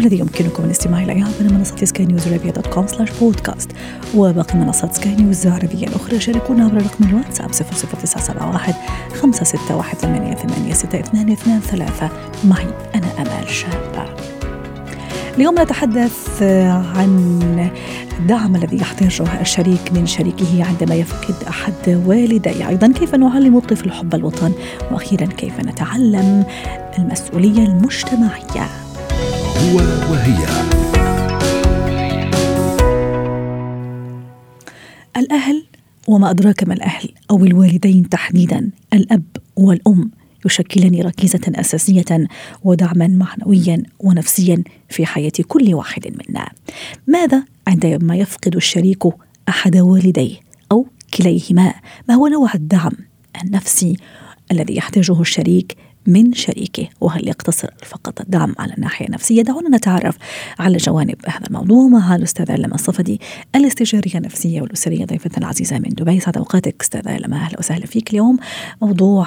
والذي يمكنكم الاستماع اليه عبر منصة سكاي نيوز عربيه dot com slash podcast وباقي منصات سكاي نيوز العربية الأخرى. شاركونا عبر رقم الواتساب 00971 561 886223 معي أنا آمال شابة. اليوم نتحدث عن الدعم الذي يحتاجه الشريك من شريكه عندما يفقد أحد والديه، أيضا كيف نعلم الطفل حب الوطن، وأخيرا كيف نتعلم المسؤولية المجتمعية. هو وهي الأهل وما أدراك ما الأهل أو الوالدين تحديدا الأب والأم يشكلان ركيزة أساسية ودعما معنويا ونفسيا في حياة كل واحد منا. ماذا عندما يفقد الشريك أحد والديه أو كليهما؟ ما هو نوع الدعم النفسي الذي يحتاجه الشريك من شريكه وهل يقتصر فقط؟ الدعم على الناحية النفسية دعونا نتعرف على جوانب هذا الموضوع مع الأستاذة لما الصفدي الاستشارية النفسية والأسرية ضيفتنا العزيزة من دبي. سعد أوقاتك أستاذة لما أهلا وسهلا فيك اليوم. موضوع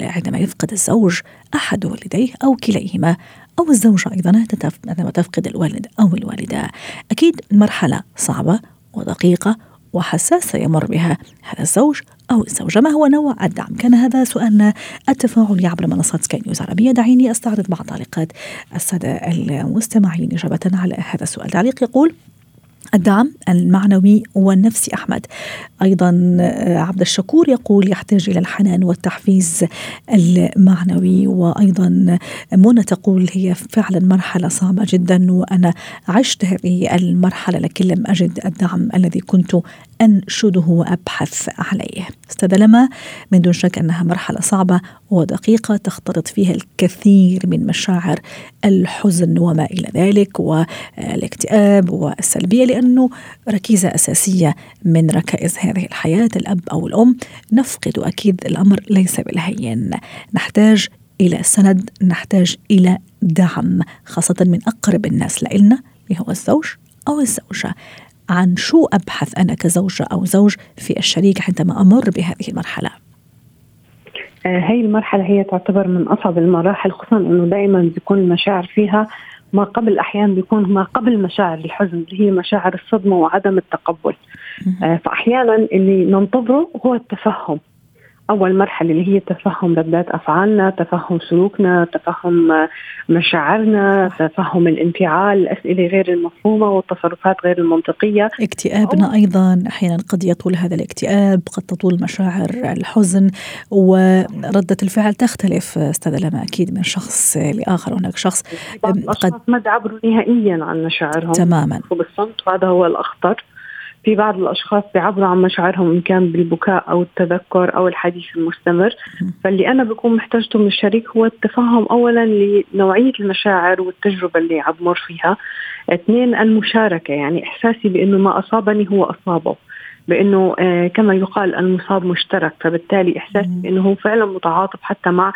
عندما يفقد الزوج أحد والديه أو كليهما أو الزوجة أيضا عندما تفقد الوالد أو الوالدة. أكيد مرحلة صعبة ودقيقة وحساسة يمر بها. هذا الزوج أو الزوجة. ما هو نوع الدعم؟ كان هذا سؤالنا التفاعلي عبر منصات سكاي نيوز عربية. دعيني أستعرض بعض تعليقات السادة المستمعين إجابة على هذا السؤال. تعليق يقول الدعم المعنوي والنفسي أحمد. أيضا آه، عبد الشكور يقول يحتاج إلى الحنان والتحفيز المعنوي. وأيضا منى تقول هي فعلا مرحلة صعبة جدا وأنا عشت هذه المرحلة لكن لم أجد الدعم الذي كنت انشده وأبحث عليه. أستاذ لما من دون شك أنها مرحلة صعبة ودقيقة تختلط فيها الكثير من مشاعر الحزن وما إلى ذلك والاكتئاب والسلبية لأنه ركيزة أساسية من ركائز هذه الحياة الأب أو الأم. نفقد أكيد الأمر ليس بالهين. نحتاج إلى سند نحتاج إلى دعم خاصة من أقرب الناس لإلنا اللي هو الزوج أو الزوجة. عن شو أبحث أنا كزوجة أو زوج في الشريك عندما أمر بهذه المرحلة؟ هي المرحلة هي تعتبر من أصعب المراحل خصوصا أنه دائما بيكون المشاعر فيها ما قبل أحيانا بيكون ما قبل مشاعر الحزن اللي هي مشاعر الصدمة وعدم التقبل. آه، فاحيانا اللي ننتظره هو التفهم. أول مرحلة اللي هي تفهم ردات أفعالنا تفهم سلوكنا تفهم مشاعرنا تفهم الانفعال الاسئله غير المفهومة والتصرفات غير المنطقية. اكتئابنا أيضا أحيانا قد يطول هذا الاكتئاب قد تطول مشاعر الحزن وردة الفعل تختلف أستاذ لما أكيد من شخص لآخر هناك شخص قد ما تعبروا نهائيا عن مشاعرهم. تماما. وبالصمت وهذا هو الأخطر. في بعض الأشخاص بيعبروا عن مشاعرهم إن كان بالبكاء أو التذكر أو الحديث المستمر. فاللي أنا بكون محتاجته من الشريك هو التفهم اولا لنوعية المشاعر والتجربة اللي عم بمر فيها. اثنين المشاركة يعني إحساسي بأنه ما أصابني هو أصابه بأنه آه كما يقال المصاب مشترك فبالتالي إحساسي بأنه هو فعلا متعاطف حتى مع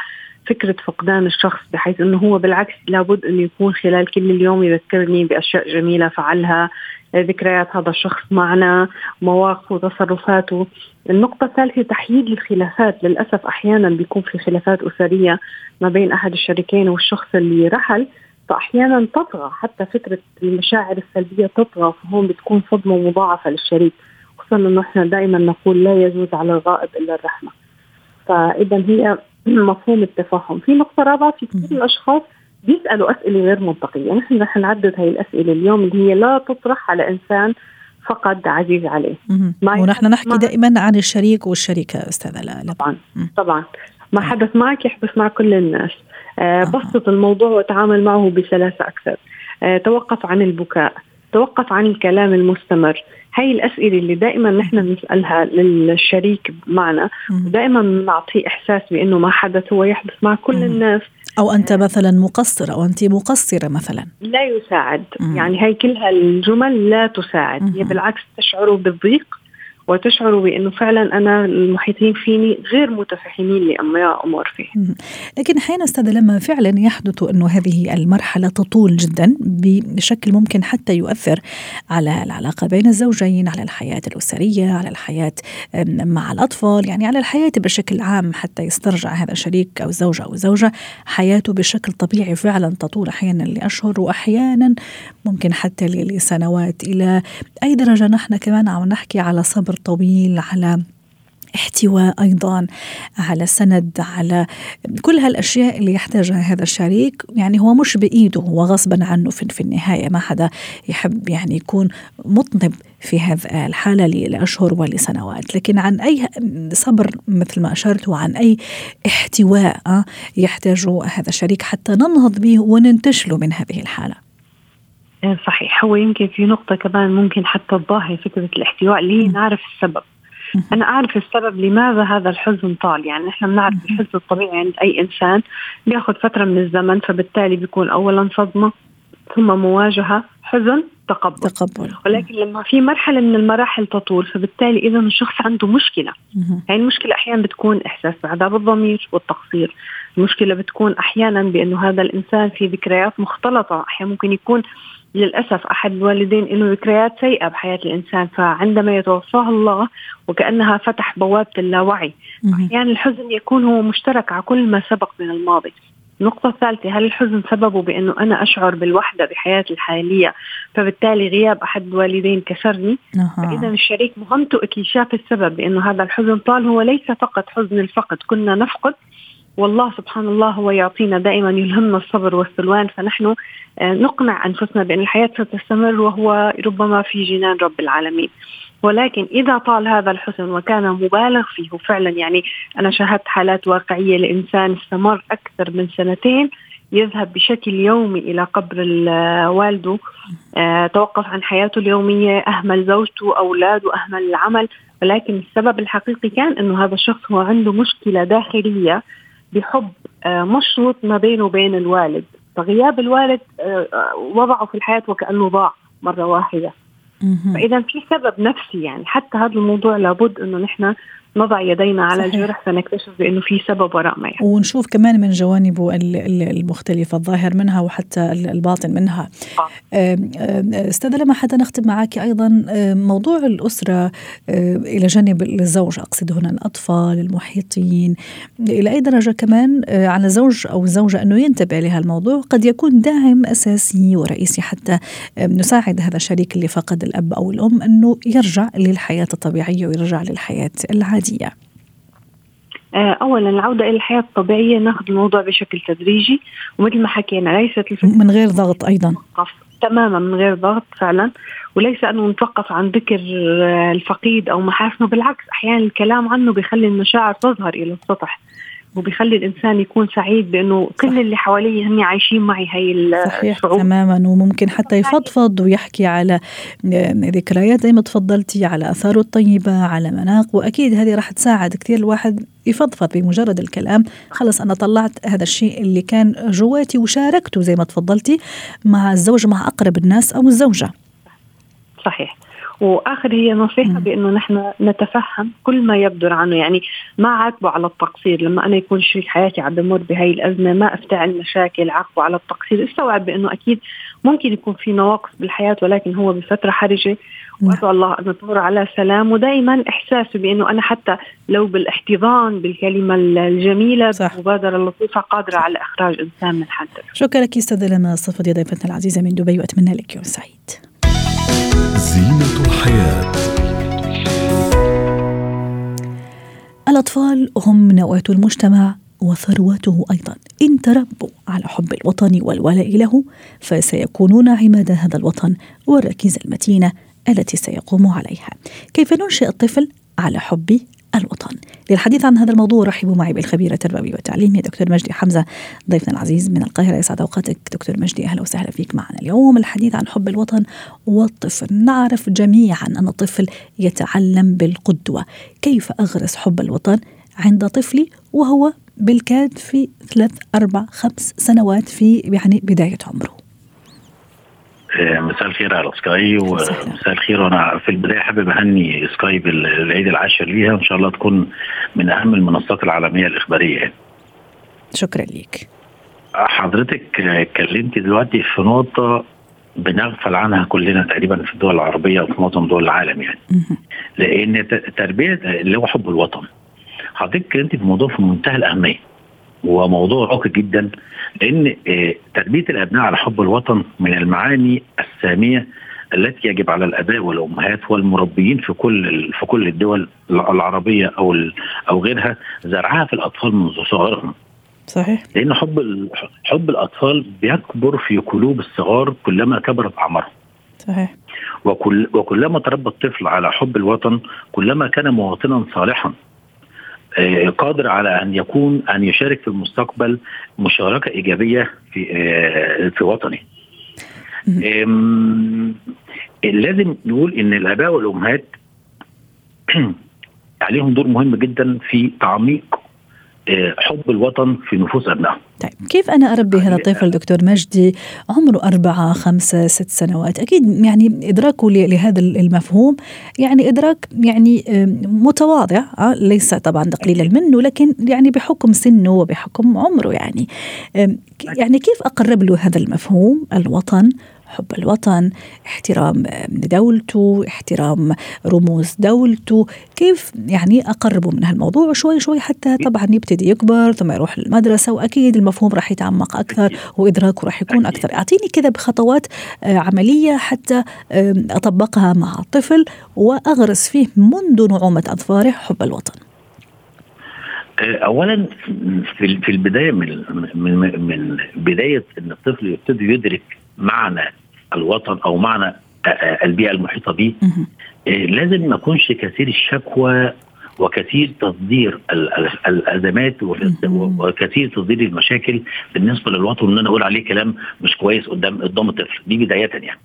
فكرة فقدان الشخص بحيث أنه هو بالعكس لابد أنه يكون خلال كل اليوم يذكرني بأشياء جميلة فعلها ذكريات هذا الشخص معنا مواقفه وتصرفاته النقطة الثالثة تحييد الخلافات. للأسف أحيانا بيكون في خلافات أسرية ما بين أحد الشريكين والشخص اللي رحل. فأحيانا تطغى حتى فكرة المشاعر السلبية تطغى. فهون بتكون صدمة مضاعفة للشريك. خصوصا أنه إحنا دائما نقول لا يجوز على الغائب إلا الرحمة. فإذا هي مفهوم التفاهم. في نقطة رابعة في كثير من الأشخاص بيسألوا أسئلة غير منطقية، نحن رح نعدد هي الأسئلة اليوم اللي هي لا تطرح على إنسان فقد عزيز عليه. ونحن نحكي دائما عن الشريك والشريكه أستاذة لا طبعا. طبعا. ما حدث معك يحدث مع كل الناس. آه بسط الموضوع وتعامل معه بسلاسة أكثر. آه توقف عن البكاء، توقف عن الكلام المستمر، هاي الأسئلة اللي دائما نحن بنسألها للشريك معنا. ودائما بنعطيه إحساس بأنه ما حدث هو يحدث مع كل الناس. أو أنت مثلا مقصر أو أنت مقصرة مثلا لا يساعد مم. يعني هي كلها الجمل لا تساعد هي. بالعكس تشعروا بالضيق وتشعروا بأنه فعلا أنا المحيطين فيني غير متفهمين لما أمر فيه. لكن أحيانا أستاذة لما فعلا يحدث أنه هذه المرحلة تطول جدا بشكل ممكن حتى يؤثر على العلاقة بين الزوجين على الحياة الأسرية على الحياة أم، مع الأطفال يعني على الحياة بشكل عام حتى يسترجع هذا الشريك أو الزوجة أو الزوجة حياته بشكل طبيعي فعلا تطول أحيانا لأشهر وأحيانا ممكن حتى لسنوات. إلى أي درجة نحن كمان عم نحكي على صبر طويل على احتواء أيضا على سند على كل هالأشياء اللي يحتاجها هذا الشريك. يعني هو مش بإيده هو غصبا عنه في, في النهاية. ما حدا يحب يعني يكون مطنب في هذه الحالة ل- لأشهر ولسنوات. لكن عن أي صبر مثل ما أشرت وعن أي احتواء آه، يحتاجه هذا الشريك حتى ننهض به وننتشله من هذه الحالة. إيه صحيح. هو يمكن في نقطة كمان ممكن حتى تضاهي فكرة الاحتواء. اللي هي. نعرف السبب. أنا أعرف السبب لماذا هذا الحزن طال. يعني نحن بنعرف. الحزن الطبيعي عند أي إنسان. بياخذ فترة من الزمن فبالتالي بيكون أولا صدمة ثم مواجهة حزن تقبل. تقبل. ولكن لما في مرحلة من المراحل تطول فبالتالي إذا الشخص عنده مشكلة. هاي المشكلة أحيانا بتكون إحساس بعذاب الضمير والتقصير. المشكلة بتكون أحيانا بأنه هذا الإنسان في ذكريات مختلطة. أحيانا ممكن يكون للأسف أحد الوالدين له ذكريات سيئة بحياة الإنسان فعندما يتوفاه الله وكأنها فتح بوابة اللاوعي. أحيانا الحزن يكون هو مشترك على كل ما سبق من الماضي النقطة الثالثة هل الحزن سببه بأنه أنا أشعر بالوحدة بحياتي الحالية فبالتالي غياب أحد الوالدين كسرني فإذا أها. الشريك مهمته اكتشاف السبب لأنه هذا الحزن طال هو ليس فقط حزن الفقد كنا نفقد والله سبحان الله هو يعطينا دائما يلهمنا الصبر والسلوان فنحن آه، نقنع أنفسنا بأن الحياة ستستمر وهو ربما في جنان رب العالمين. ولكن إذا طال هذا الحزن وكان مبالغ فيه فعلا يعني أنا شاهدت حالات واقعية لإنسان استمر أكثر من سنتين يذهب بشكل يومي إلى قبر ال- والده آه، توقف عن حياته اليومية أهمل زوجته أولاده أهمل العمل. ولكن السبب الحقيقي كان أنه هذا الشخص هو عنده مشكلة داخلية بحب آه، مشروط ما بينه وبين الوالد فغياب الوالد آه، وضعه في الحياة وكأنه ضاع مرة واحدة. فإذا في سبب نفسي يعني حتى هذا الموضوع لابد أنه نحن نضع يدينا على صحيح. الجرح فنكتشف بأنه في سبب وراء ما يحدث ونشوف كمان من جوانبه ال- ال- المختلفة الظاهر منها وحتى ال- الباطن منها آه. أستاذة لما حتى نختم معك أيضا آم، موضوع الأسرة آم، إلى جانب الزوج أقصد هنا الأطفال المحيطين إلى أي درجة كمان آه، على الزوج أو الزوجة أنه ينتبه لها الموضوع قد يكون داعم أساسي ورئيسي حتى نساعد هذا الشريك اللي فقد الأب أو الأم أنه يرجع للحياة الطبيعية ويرجع للحياة العادية آه، اولا العودة إلى الحياة الطبيعية ناخذ الموضوع بشكل تدريجي ومثل ما حكينا ليست الفكرة من غير ضغط أيضا. نتوقف تماما من غير ضغط فعلا وليس انه نتوقف عن ذكر آه، الفقيد أو محاسنه بالعكس أحيانا الكلام عنه بيخلي المشاعر تظهر إلى السطح. وبيخلي الإنسان يكون سعيد بأنه. كل اللي حواليه هن عايشين معي هي صحيح الشعور تماما وممكن حتى يفضفض ويحكي على ذكريات زي ما تفضلتي على آثاره الطيبة على مناق وأكيد هذه راح تساعد كثير الواحد يفضفض بمجرد الكلام. خلص أنا طلعت هذا الشيء اللي كان جواتي وشاركته زي ما تفضلتي مع الزوج مع أقرب الناس أو الزوجة. صحيح. وآخر هي نصيحة. بإنه نحن نتفهم كل ما يبدر عنه. يعني ما عاتبه على التقصير. لما أنا يكون شريك حياتي عم بمر بهي الأزمة ما أفتعل مشاكل عاقبه على التقصير. استوعب بإنه أكيد ممكن يكون في نواقص بالحياة ولكن هو بفترة حرجة. وادعو الله أن تمر على سلام. ودائما احساسه بإنه أنا حتى لو بالاحتضان بالكلمة الجميلة صح. بالمبادرة اللطيفة قادرة على إخراج إنسان من حالته شكرا لك أستاذة لما صفدي ضيفتنا العزيزة من دبي وأتمنى لك يوم سعيد. زينة الحياة. الأطفال هم نواة المجتمع وثروته أيضا. إن تربوا على حب الوطن والولاء له فسيكونون عماد هذا الوطن والركيزة المتينة التي سيقوم عليها. كيف ننشئ الطفل على حب الوطن للحديث عن هذا الموضوع رحبوا معي بالخبير التربوي والتعليمي دكتور مجدي حمزة ضيفنا العزيز من القاهرة. يسعد أوقاتك دكتور مجدي. أهلا وسهلا فيك معنا. اليوم الحديث عن حب الوطن والطفل. نعرف جميعا أن الطفل يتعلم بالقدوة. كيف أغرس حب الوطن عند طفلي وهو بالكاد في ثلاث أربع خمس سنوات في يعني بداية عمره؟ مساء الخير على سكاي ومساء الخير. وأنا في البداية حابب أهني سكاي بالعيد العاشر ليها. وان شاء الله تكون من أهم المنصات العالمية الإخبارية شكرا لك حضرتك اتكلمتي دلوقتي في نقطة بنغفل عنها كلنا تقريبا في الدول العربية وفي معظم دول العالم يعني. لأن تربية اللي هو حب الوطن. حضرتك اتكلمتي في موضوع في منتهى الأهمية. وموضوع راقي جدا لأن آه، تربية الأبناء على حب الوطن من المعاني السامية التي يجب على الأباء والأمهات والمربيين في كل في كل الدول العربية أو أو غيرها زرعها في الأطفال منذ صغرهم. صحيح لأن حب حب الأطفال بيكبر في قلوب الصغار كلما كبرت أعمارهم. صحيح وكل وكلما تربى الطفل على حب الوطن كلما كان مواطنا صالحا قادر على أن يكون أن يشارك في المستقبل مشاركة إيجابية في آه، في وطنه. لازم نقول إن الآباء والأمهات عليهم دور مهم جدا في تعميق حب الوطن في نفوس ابنائهم. طيب كيف أنا أربي هذا الطفل دكتور مجدي؟ عمره أربعة خمسة ست سنوات. أكيد يعني ادراكه لهذا المفهوم يعني إدراك يعني متواضع آه، ليس طبعا تقليلا منه لكن يعني بحكم سنه وبحكم عمره يعني. يعني كيف أقرب له هذا المفهوم الوطن حب الوطن احترام دولته احترام رموز دولته. كيف يعني أقربه من هالموضوع؟ شوي شوي حتى طبعا يبتدي يكبر ثم يروح المدرسة وأكيد المفهوم راح يتعمق أكثر وإدراكه راح يكون أكثر. أعطيني كذا بخطوات آه، عملية حتى أطبقها مع الطفل وأغرس فيه منذ نعومة أظفاره حب الوطن. آه، اولا في البداية من من من بداية إن الطفل يبتدي يدرك معنى الوطن أو معنى آه، آه، البيئة المحيطة به آه، لازم ما يكونش كثير الشكوى وكثير تصدير الأزمات وكثير تصدير المشاكل بالنسبة للوطن ان أنا أقول عليه كلام مش كويس قدام قدام الطفل. دي بداية يعني.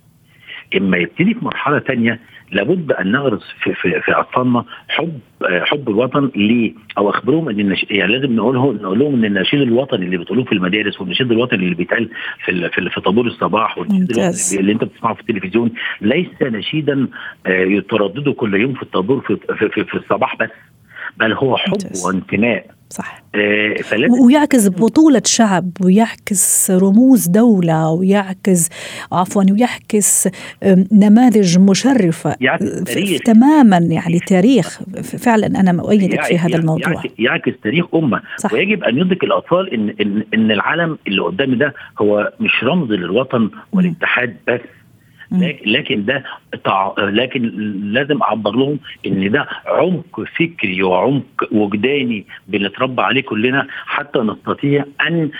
إما يبتدي في مرحلة ثانية لابد أن نغرس في في, في اطفالنا حب حب الوطن ليه؟ أو أخبرهم إن النش... يعني لازم نقوله نقول لهم إن النشيد الوطني اللي بتقولوه في المدارس والنشيد الوطني اللي بيتقال في في, في طابور الصباح والنشيد اللي أنت بتسمعه في التلفزيون ليس نشيدا آه، تردده كل يوم في الطابور في, في, في, في الصباح بس بل هو حب وانتماء صح. آه ويعكس بطولة شعب ويعكس رموز دولة ويعكس عفوا ويعكس نماذج مشرفة تاريخ. تماما يعني تاريخ. فعلا أنا مؤيدك في هذا الموضوع. يعكس, يعكس تاريخ أمة. صح. ويجب أن يدرك الأطفال إن, إن, إن العالم اللي قدامي ده هو مش رمز للوطن والاتحاد بس لكن ده لكن لازم أعبر لهم إن ده عمق فكري وعمق وجداني بنتربى عليه كلنا حتى نستطيع أن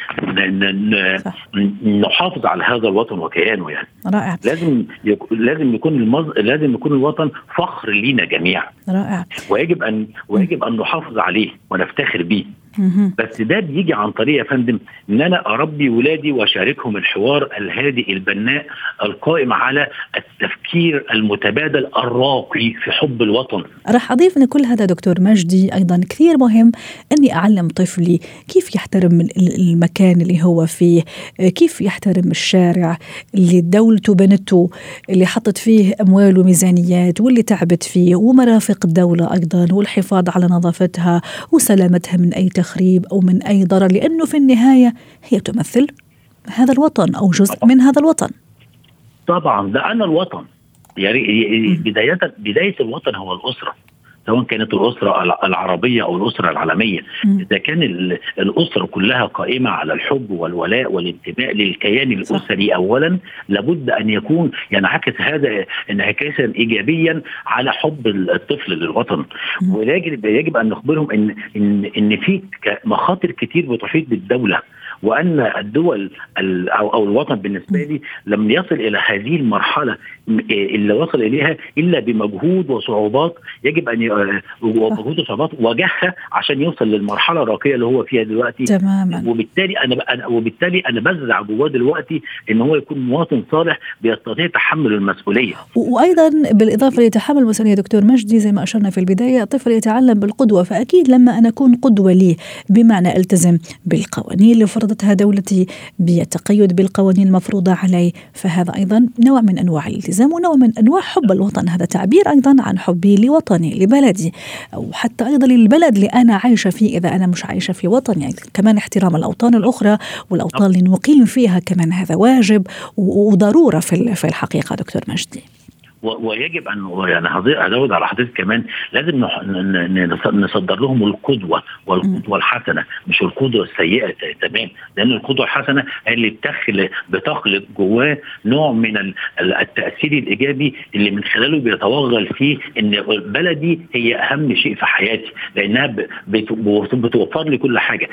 نحافظ على هذا الوطن وكيانه يعني. رائع. لازم لازم يكون المز... لازم يكون الوطن فخر لينا جميعا. رائع. ويجب ان ويجب أن نحافظ عليه ونفتخر به بس ده بيجي عن طريق يا فندم إن أنا أربي ولادي وأشاركهم الحوار الهادئ البناء القائم على التفكير المتبادل الراقي في حب الوطن. راح أضيف إن كل هذا دكتور مجدي أيضا كثير مهم إني أعلم طفلي كيف يحترم المكان اللي هو فيه، كيف يحترم الشارع اللي دولته بنته اللي حطت فيه أموال وميزانيات واللي تعبت فيه ومرافق الدولة أيضا والحفاظ على نظافتها وسلامتها من أي تخ تخريب أو من أي ضرر لأنه في النهاية هي تمثل هذا الوطن أو جزء من هذا الوطن. طبعا ده أنا الوطن يعني بداية بداية الوطن هو الأسرة. سواء كانت الأسرة العربية أو الأسرة العالمية. إذا كان الأسرة كلها قائمة على الحب والولاء والانتماء للكيان الأسري اولا لابد أن يكون ينعكس هذا انعكاسا ايجابيا على حب الطفل للوطن. ولكن يجب أن نخبرهم ان ان إن في مخاطر كتير بتحيط بالدولة وأن الدول أو الوطن بالنسبة لي لم يصل إلى هذه المرحلة اللي وصل إليها إلا بمجهود وصعوبات يجب أن ومجهود وصعوبات واجهها عشان يوصل للمرحلة الراقية اللي هو فيها دلوقتي. تماما. وبالتالي أنا وبالتالي أنا بزرع جواه دلوقتي إن هو يكون مواطن صالح بيستطيع تحمل المسؤولية. وأيضا بالإضافة لتحمل المسؤولية دكتور مجدي زي ما أشرنا في البداية الطفل يتعلم بالقدوة فأكيد لما أنا أكون قدوة لي بمعنى ألتزم بالقوانين اللي فرضتها دولتي بالتقيد بالقوانين المفروضة علي فهذا أيضا نوع من أنواع الالتزام. ونوع من أنواع حب الوطن هذا تعبير أيضا عن حبي لوطني لبلدي أو حتى أيضا للبلد اللي أنا عايشة فيه إذا أنا مش عايشة في وطني يعني كمان احترام الأوطان الأخرى والأوطان اللي نقيم فيها كمان هذا واجب وضرورة في الحقيقة دكتور مجدي. ويجب أن يعني ازود على حضرتك كمان لازم نصدر لهم القدوة والقدوة الحسنة مش القدوة السيئة. تمام؟ لأن القدوة الحسنة هي اللي بتخلق بتخلق جواه نوع من التأثير الإيجابي اللي من خلاله بيتوغل فيه إن بلدي هي أهم شيء في حياتي لأنها بتوفر لي كل حاجة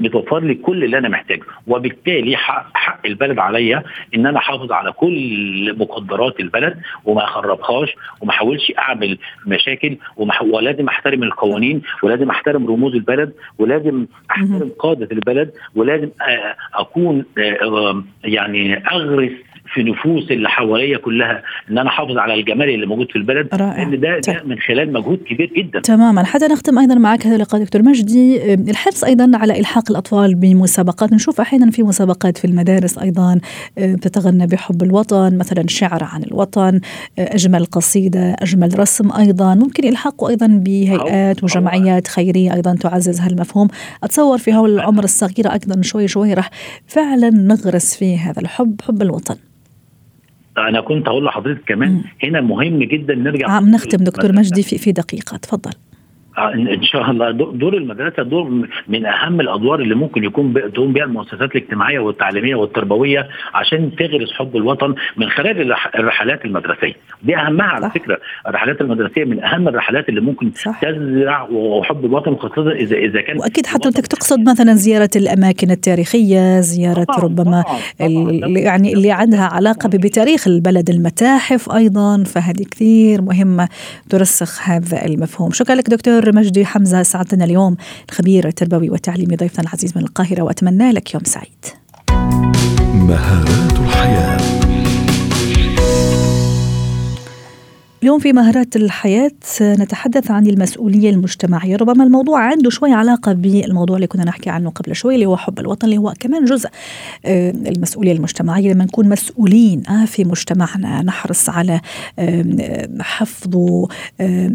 بتوفر لي كل اللي أنا محتاجه. وبالتالي حق البلد عليا إن أنا أحافظ على كل مقدرات البلد وما أخربهاش وما احاولش أعمل مشاكل ولازم أحترم القوانين ولازم أحترم رموز البلد ولازم أحترم قادة البلد ولازم أكون يعني أغرس في نفوس اللي حواليا كلها إن أنا أحافظ على الجمال اللي موجود في البلد رائع. ان ده, ده من خلال مجهود كبير جدا. تماما. حتى نختم أيضا معك هذا اللقاء دكتور مجدي. الحرص أيضا على إلحاق الأطفال بمسابقات. نشوف أحيانا في مسابقات في المدارس أيضا تتغنى بحب الوطن مثلا شعر عن الوطن أجمل قصيدة أجمل رسم أيضا. ممكن إلحاقه أيضا بهيئات وجمعيات خيرية أيضا تعزز هالمفهوم. أتصور في هول العمر الصغيره أيضا شوي شوي راح فعلا نغرس فيه هذا الحب حب الوطن. أنا كنت هقول لحضرتك كمان. هنا مهم جدا نرجع عم نختم دكتور مجدي في في دقيقة تفضل إن شاء الله دور المدرسة دور من أهم الأدوار اللي ممكن يكون تقوم بها المؤسسات الاجتماعية والتعليمية والتربوية عشان تغرس حب الوطن من خلال الرحلات المدرسية. دي أهمها على فكرة. الرحلات المدرسية من أهم الرحلات اللي ممكن صح. تزرع وحب الوطن خاصة اذا إذا كان وأكيد حضرتك تقصد مثلا زيارة الأماكن التاريخية زيارة طبعا ربما طبعا اللي يعني اللي عندها علاقة بتاريخ البلد المتاحف أيضا فهذه كثير مهمة ترسخ هذا المفهوم. شكرا لك دكتور مجدي حمزة سعدنا اليوم الخبير التربوي والتعليمي ضيفنا العزيز من القاهرة وأتمنى لك يوم سعيد. مهارات الحياة. اليوم في مهارات الحياة نتحدث عن المسؤولية المجتمعية. ربما الموضوع عنده شوي علاقة بالموضوع اللي كنا نحكي عنه قبل شوي اللي هو حب الوطن اللي هو كمان جزء المسؤولية المجتمعية. لما نكون مسؤولين في مجتمعنا نحرص على حفظه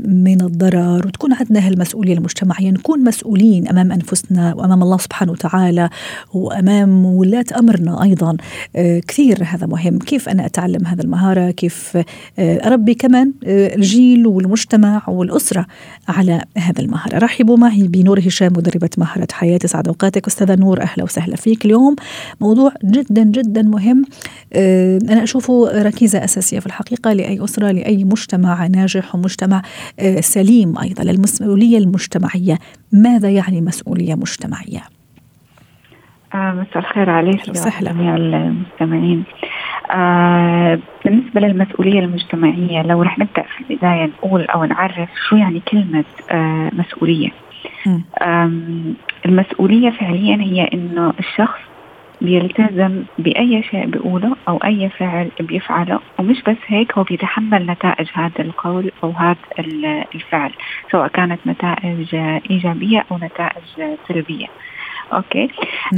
من الضرر وتكون عندنا هالمسؤولية المجتمعية. نكون مسؤولين أمام أنفسنا وأمام الله سبحانه وتعالى وأمام ولاة أمرنا أيضا. كثير هذا مهم. كيف أنا أتعلم هذا المهارة؟ كيف أربي كمان الجيل والمجتمع والأسرة على هذا المهارة رحبوا معي بنور هشام مدربة مهارة حياة سعد أوقاتك. أستاذة نور أهلا وسهلا فيك اليوم. موضوع جدا جدا مهم. أنا أشوفه ركيزة أساسية في الحقيقة لأي أسرة لأي مجتمع ناجح ومجتمع سليم أيضا. المسؤولية المجتمعية ماذا يعني مسؤولية مجتمعية؟ مساء الخير عليك وسهلا. جميع المستمعين. آه بالنسبة للمسؤولية المجتمعية لو رح نبدأ في البداية نقول أو نعرف شو يعني كلمة آه مسؤولية. المسؤولية فعليا هي إنه الشخص بيلتزم بأي شيء بيقوله أو أي فعل بيفعله ومش بس هيك هو بيتحمل نتائج هذا القول أو هذا الفعل سواء كانت نتائج إيجابية أو نتائج سلبية. أوكي.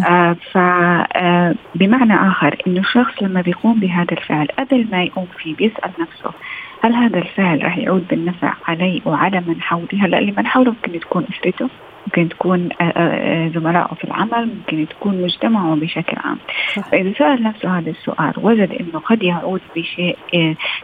آه فبمعنى آه آخر إنه الشخص لما بيقوم بهذا الفعل قبل ما يقوم فيه بيسأل نفسه هل هذا الفعل راح يعود بالنفع علي وعلى من حولي؟ هلأ اللي من حوله ممكن تكون أسرته؟ ممكن تكون زملائه في العمل ممكن تكون مجتمعه بشكل عام صح. فإذا سأل نفسه هذا السؤال وجد أنه قد يعود بشيء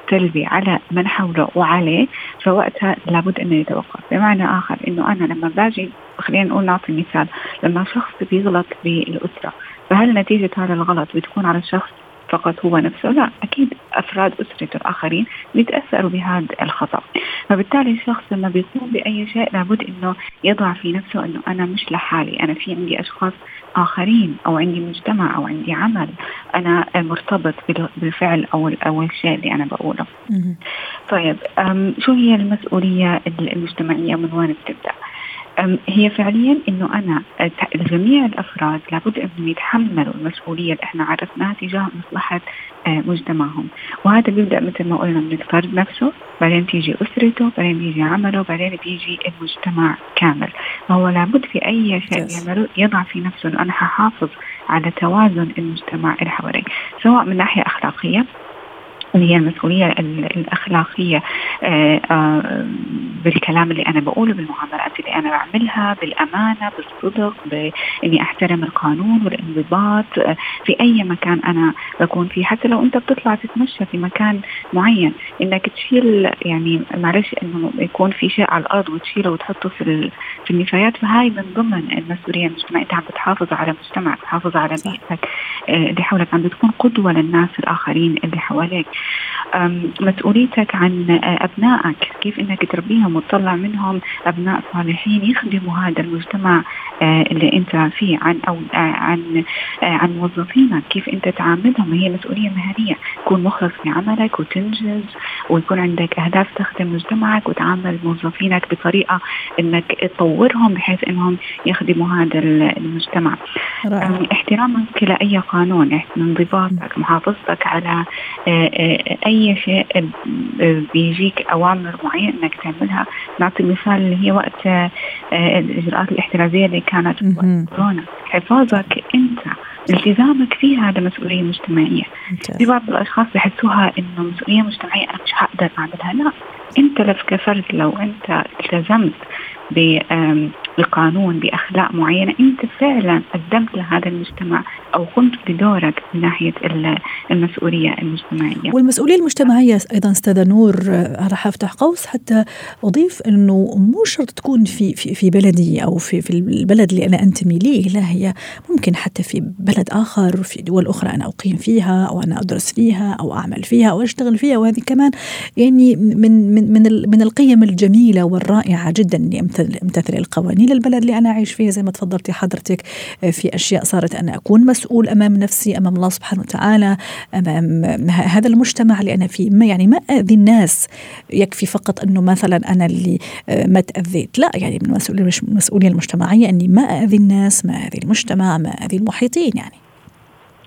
سلبي على من حوله وعليه فوقتها لابد أنه يتوقف بمعنى آخر أنه أنا لما باجي خلينا نقول نعطي مثال لما شخص بيغلط بالأسرة فهل نتيجة هذا الغلط بتكون على الشخص فقط هو نفسه لا أكيد أفراد أسرته الآخرين بيتأثروا بهذا الخطأ فبالتالي الشخص لما بيقوم بأي شيء لابد أنه يضع في نفسه أنه أنا مش لحالي أنا في عندي أشخاص آخرين أو عندي مجتمع أو عندي عمل أنا مرتبط بالفعل أو أو الشيء اللي أنا بقوله. طيب شو هي المسؤولية المجتمعية من وين بتبدأ؟ هي فعليا إنه أنا جميع الأفراد لابد انهم يتحملوا المسؤولية اللي إحنا عرفناها تجاه مصلحة آه، مجتمعهم. وهذا بيبدأ مثل ما قلنا من الفرد نفسه بعدين تيجي أسرته بعدين بيجي عمله بعدين بيجي المجتمع كامل. فهو لابد في أي شيء يعمله يضع في نفسه إنه أنا ححافظ على توازن المجتمع اللي حوالي. سواء من ناحية أخلاقية هي المسؤولية الأخلاقية آه، آه، بالكلام اللي أنا بقوله بالمعاملات اللي أنا بعملها بالأمانة بالصدق بإني أحترم القانون والانضباط آه، في أي مكان أنا بكون فيه. حتى لو أنت بتطلع تتمشى في مكان معين إنك تشيل يعني معلش إنه يكون في شيء على الأرض وتشيله وتحطه في في النفايات فهاي من ضمن المسؤولية المجتمعية. أنت عم بتحافظ على مجتمعك بتحافظ على بيئتك اللي حولك. عم بتكون قدوة للناس الآخرين اللي حواليك. مسؤوليتك عن أبنائك كيف أنك تربيهم وتطلع منهم أبناء صالحين يخدموا هذا المجتمع آه، اللي أنت فيه عن أو آه، عن آه، عن موظفينك. كيف أنت تعاملهم؟ هي مسؤولية مهنية. تكون مخلص في عملك وتنجز ويكون عندك أهداف تخدم مجتمعك وتعامل موظفينك بطريقة أنك تطورهم بحيث أنهم يخدموا هذا المجتمع. رأي. احترامك لأي قانون انضباطك محافظتك على أي شيء بيجيك أوامر معينة إنك تعملها. نعطي مثال اللي هي وقت آه، الإجراءات الاحترازية اللي كانت في وقت كورونا. حفاظك أنت التزامك فيها هذا مسؤوليه مجتمعيه في بعض الأشخاص بحسوها إنه مسؤولية مجتمعية أنا مش حقدر أعملها. لا أنت كفرد لو أنت التزمت بقانون بأخلاق معينة أنت فعلا قدمت لهذا المجتمع أو قمت بدورك من ناحية المسؤولية المجتمعية. والمسؤولية المجتمعية أيضا أستاذة نور راح أفتح قوس حتى أضيف إنه مو شرط تكون في في في بلدي أو في في البلد اللي أنا أنتمي ليه، لا هي ممكن حتى في بلد آخر في دول أخرى أنا أقيم فيها أو أنا أدرس فيها أو أعمل فيها أو أشتغل فيها وهذه كمان يعني من من من من القيم الجميلة والرائعة جدا اني امتثل القوانين للبلد اللي أنا أعيش فيها زي ما تفضلتي حضرتك في أشياء صارت أنا أكون أمام نفسي أمام الله سبحانه وتعالى أمام هذا المجتمع اللي أنا فيه. ما يعني ما أذي الناس يكفي فقط أنه مثلا أنا اللي ما تأذيت. لا يعني من المسؤوليه المجتمعيه اني ما أذي الناس ما أذي المجتمع ما أذي المحيطين يعني.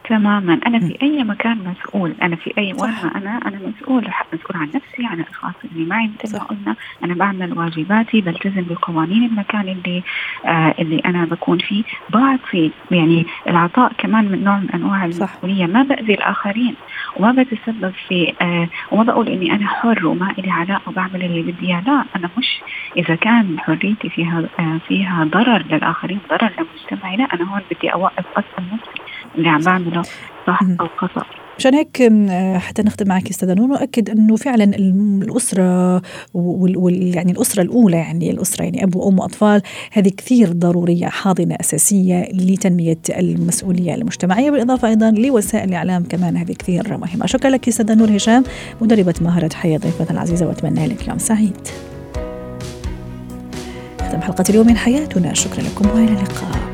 تماما. أنا في أي مكان مسؤول. أنا في أي وين أنا أنا مسؤول مسؤول عن نفسي عن الاشخاص اللي معي مثل ما قلنا. أنا بعمل واجباتي بلتزم بقوانين المكان اللي آه اللي أنا بكون فيه. بعطي يعني العطاء كمان من نوع من أنواع المسؤولية. ما بأذي الآخرين وما بتسبب في آه وما بقول إني أنا حر وما لي علاقه وبعمل اللي بدي إياه. لا أنا مش إذا كان حريتي فيها آه فيها ضرر للآخرين ضرر لمجتمعي. لا أنا هون بدي أوقف أصلا. نفسي اللي عم بعمله صح أو خطا عشان هيك حتى نختم معك أستاذة نور نؤكد إنه فعلا الأسرة وال يعني الأسرة الأولى يعني الأسرة يعني أب وأم وأطفال هذه كثير ضرورية حاضنة أساسية لتنمية المسؤولية المجتمعية بالإضافة أيضا لوسائل الإعلام كمان هذه كثير مهمة. شكرا لك أستاذة نور هشام مدربة مهارة حياة ضيفتنا العزيزة وأتمنى لك يوم سعيد. ختم حلقة اليوم من حياتنا. شكرا لكم وإلى اللقاء.